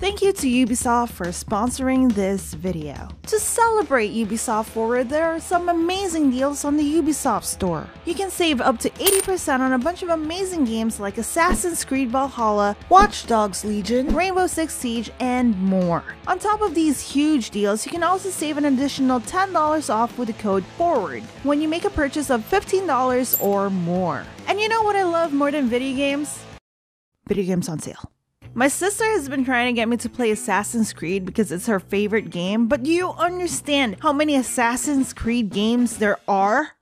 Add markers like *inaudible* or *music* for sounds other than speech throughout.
Thank you to Ubisoft for sponsoring this video. To celebrate Ubisoft Forward, there are some amazing deals on the Ubisoft store. You can save up to 80% on a bunch of amazing games like Assassin's Creed Valhalla, Watch Dogs Legion, Rainbow Six Siege, and more. On top of these huge deals, you can also save an additional $10 off with the code FORWARD when you make a purchase of $15 or more. And you know what I love more than video games? Video games on sale. My sister has been trying to get me to play Assassin's Creed because it's her favorite game, but do you understand how many Assassin's Creed games there are?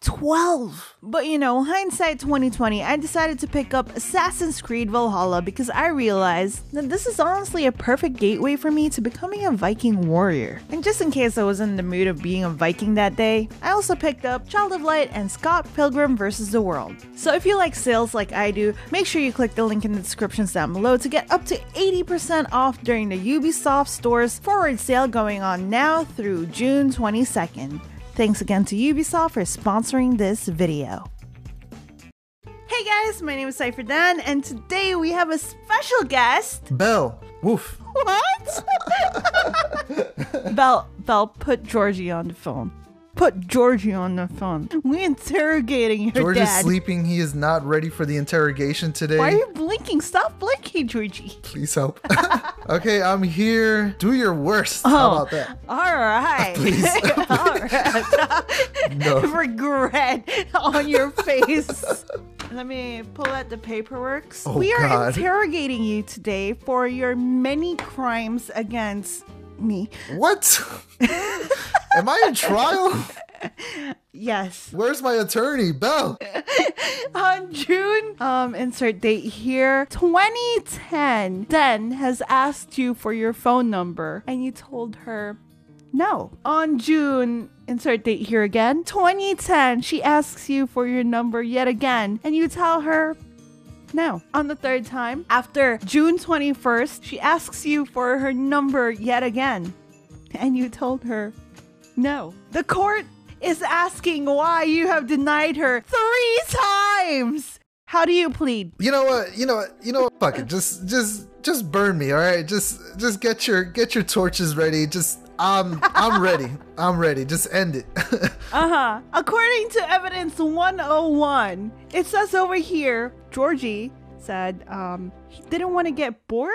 12. But you know, hindsight 2020, I decided to pick up Assassin's Creed Valhalla because I realized that this is honestly a perfect gateway for me to becoming a Viking warrior. And just in case I was in the mood of being a Viking that day, I also picked up Child of Light and Scott Pilgrim vs. the World. So if you like sales like I do, make sure you click the link in the descriptions down below to get up to 80% off during the Ubisoft Store's forward sale going on now through June 22nd. Thanks again to Ubisoft for sponsoring this video. Hey guys, my name is Cypher Den, and today we have a special guest. Bell. Woof. What? *laughs* Bell, Bell, put Georgie on the phone. Put Georgie on the phone. We interrogating your George dad. is sleeping. He is not ready for the interrogation today. Why are you blinking? Stop blinking, Georgie. Please help. *laughs* okay, I'm here. Do your worst. How oh, about that? All right. *laughs* Please. *laughs* All right. No. Regret on your face. Let me pull out the paperwork. Oh, we are God. interrogating you today for your many crimes against me. What? Am I in trial? Yes. Where's my attorney, Bell? *laughs* On June, um, insert date here, 2010, Den has asked you for your phone number and you told her no. On June, insert date here again, 2010, she asks you for your number yet again and you tell her no. On the third time, after June 21st, she asks you for her number yet again and you told her no. The court is asking why you have denied her three times. How do you plead? You know what? You know what? You know what? Fuck it. Just, just, just burn me. All right. Just, just get your, get your torches ready. Just, I'm, I'm *laughs* ready. I'm ready. Just end it. *laughs* Uh huh. According to evidence 101, it says over here, Georgie said um, he didn't want to get bored.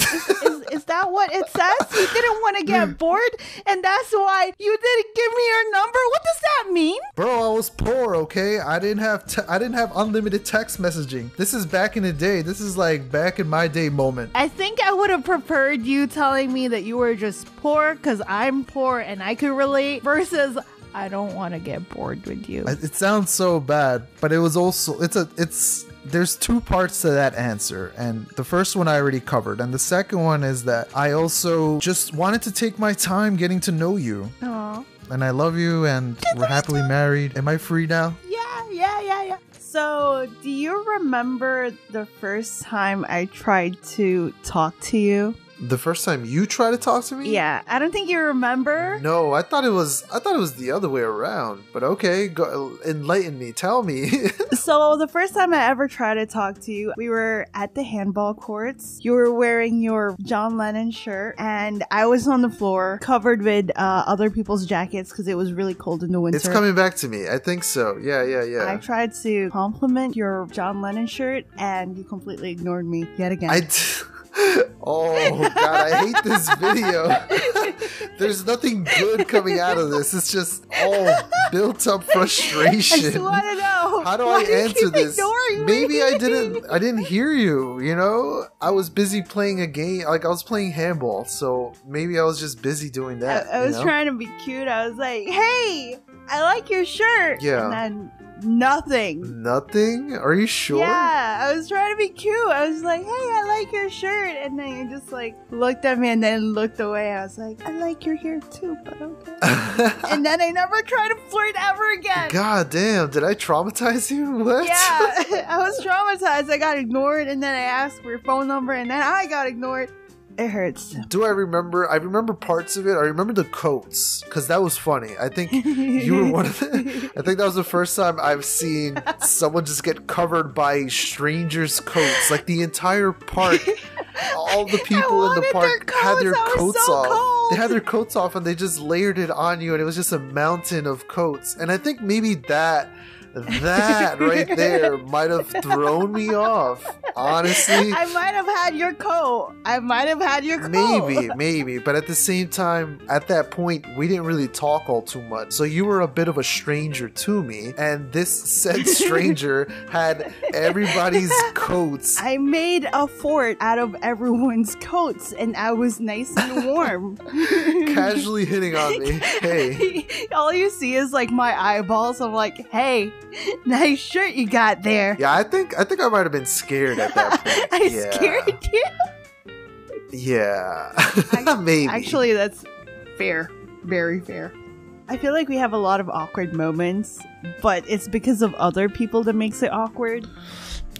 Is, is, is that what it says? He didn't want to get *laughs* bored, and that's why you didn't give me your number. What does that mean? Bro, I was poor, okay? I didn't have te- I didn't have unlimited text messaging. This is back in the day. This is like back in my day moment. I think I would have preferred you telling me that you were just poor because I'm poor and I could relate versus I don't want to get bored with you. It sounds so bad, but it was also it's a it's there's two parts to that answer and the first one I already covered and the second one is that I also just wanted to take my time getting to know you. Aw. And I love you and we're happily married. Am I free now? Yeah, yeah, yeah, yeah. So, do you remember the first time I tried to talk to you? The first time you tried to talk to me? Yeah, I don't think you remember. No, I thought it was I thought it was the other way around. But okay, go, enlighten me. Tell me. *laughs* So, the first time I ever tried to talk to you, we were at the handball courts. You were wearing your John Lennon shirt, and I was on the floor covered with uh, other people's jackets because it was really cold in the winter. it's coming back to me. I think so. Yeah, yeah, yeah. I tried to compliment your John Lennon shirt, and you completely ignored me yet again. I d- *laughs* oh god, I hate this video. *laughs* There's nothing good coming out of this. It's just all built up frustration. I just want to know. How do why I answer this? Maybe me? I didn't I didn't hear you, you know? I was busy playing a game like I was playing handball, so maybe I was just busy doing that. I you was know? trying to be cute. I was like, "Hey, I like your shirt." Yeah. And then nothing. Nothing? Are you sure? Yeah, I was trying to be cute. I was like, "Hey, I like your shirt," and then you just like looked at me and then looked away. I was like, "I like your hair too, but okay." *laughs* and then I never tried to flirt ever again. God damn, did I traumatize you? *laughs* What? Yeah, *laughs* I was traumatized. I got ignored, and then I asked for your phone number, and then I got ignored. It hurts. Do I remember? I remember parts of it. I remember the coats because that was funny. I think you were one of the. I think that was the first time I've seen someone just get covered by strangers' coats. Like the entire park all the *laughs* people in the park their had their coats. I coats so off. cold. They had their coats off and they just layered it on you, and it was just a mountain of coats. And I think maybe that. That right there might have thrown me off. Honestly, *laughs* I might have had your coat. I might have had your coat. Maybe, *laughs* maybe, but at the same time, at that point, we didn't really talk all too much. So you were a bit of a stranger to me, and this said *laughs* stranger had everybody's coats. I made a fort out of everyone's coats, and I was nice and warm. casually hitting on me. Hey, All you see is like my eyeballs. I'm like, hey, *laughs* nice shirt you got there. yeah, I think I think I might have been scared at that *laughs* point. I yeah. scared you. Yeah, *laughs* I- maybe. Actually, that's fair. Very fair. I feel like we have a lot of awkward moments, but it's because of other people that makes it awkward.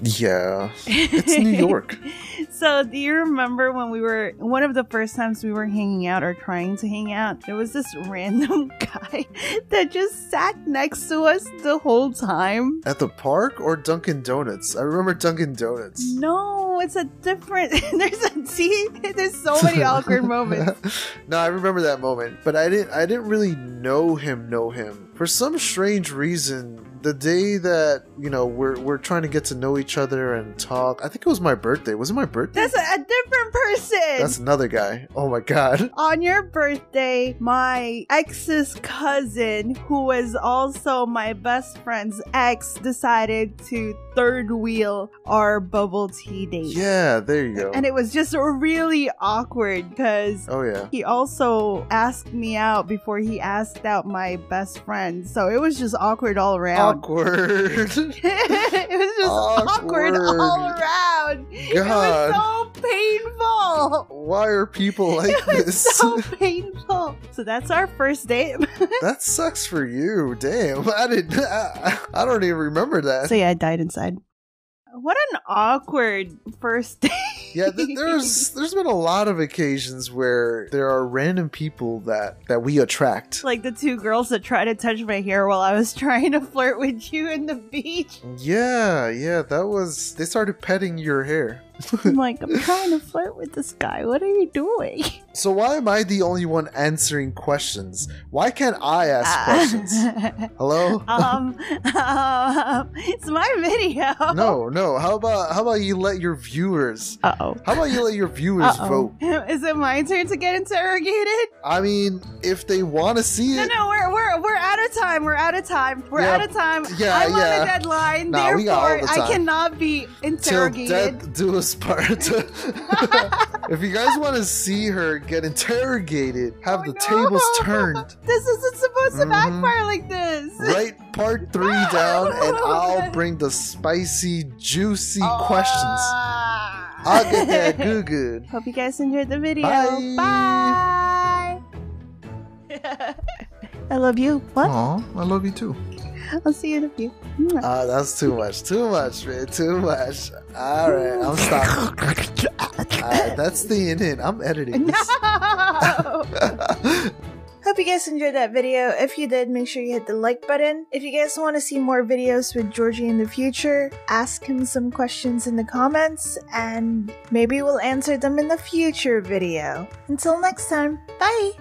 Yeah, it's New *laughs* York. So, do you remember when we were one of the first times we were hanging out or trying to hang out? There was this *laughs* random guy that just sat next to us the whole time. At the park or Dunkin' Donuts? I remember Dunkin' Donuts. No, it's a different. *laughs* There's a see. There's so many awkward moments. no, I remember that moment, but I didn't. I didn't really know him. Know him for some strange reason. The day that you know we're we're trying to get to know each other and talk. I think it was my birthday. Was it my birthday? That's a, a different person. That's another guy. Oh my god. *laughs* On your birthday, my ex's cousin, who was also my best friend's ex, decided to third wheel our bubble tea date. Yeah, there you go. And it was just really awkward because oh yeah. he also asked me out before he asked out my best friend. So it was just awkward all around. Awkward. *laughs* it was just awkward, Awkward. all around. It God. was so painful. Why are people like It was this? so painful. So that's our first date. *laughs* that sucks for you. Damn. I didn't. I, I don't even remember that. so yeah, I died inside. What an awkward first date. yeah, th- there's *laughs* there's been a lot of occasions where there are random people that that we attract. like the two girls that tried to touch my hair while I was *laughs* trying to flirt with you in the beach. Yeah, yeah, that was. They started petting your hair. *laughs* I'm like, I'm trying to flirt with this guy. What are you doing? So why am I the only one answering questions? Why can't I ask questions? Hello? *laughs* um, um, it's my video. No, no. How about how about you let your viewers? Uh oh. How about you let your viewers vote? *laughs* Is it my turn to get interrogated? I mean, if they want to see it, no, we're we're we're out of time. We're out of time. We're Yeah, out of time. yeah, I'm on a deadline. Nah, we got all therefore, the I cannot be till interrogated. death do us part. *laughs* if you guys want to see her get interrogated, have Oh, the no. tables turned. This isn't supposed to Mhm. backfire like this. Write part three *laughs* down, and I'll bring the spicy, juicy questions. Ah. I'll get that *laughs* good, good. Hope you guys enjoyed the video. Bye. Bye. I love you. What? Aw, I love you too. I'll see you in a few. Ah, that's too much. Too much, man. Too much. All right, I'm stopping. *laughs* All right, that's staying in. I'm editing *laughs* No. Hope you guys enjoyed that video. If you did, make sure you hit the like button. If you guys want to see more videos with Georgie in the future, ask him some questions in the comments and maybe we'll answer them in the future video. Until next time, bye!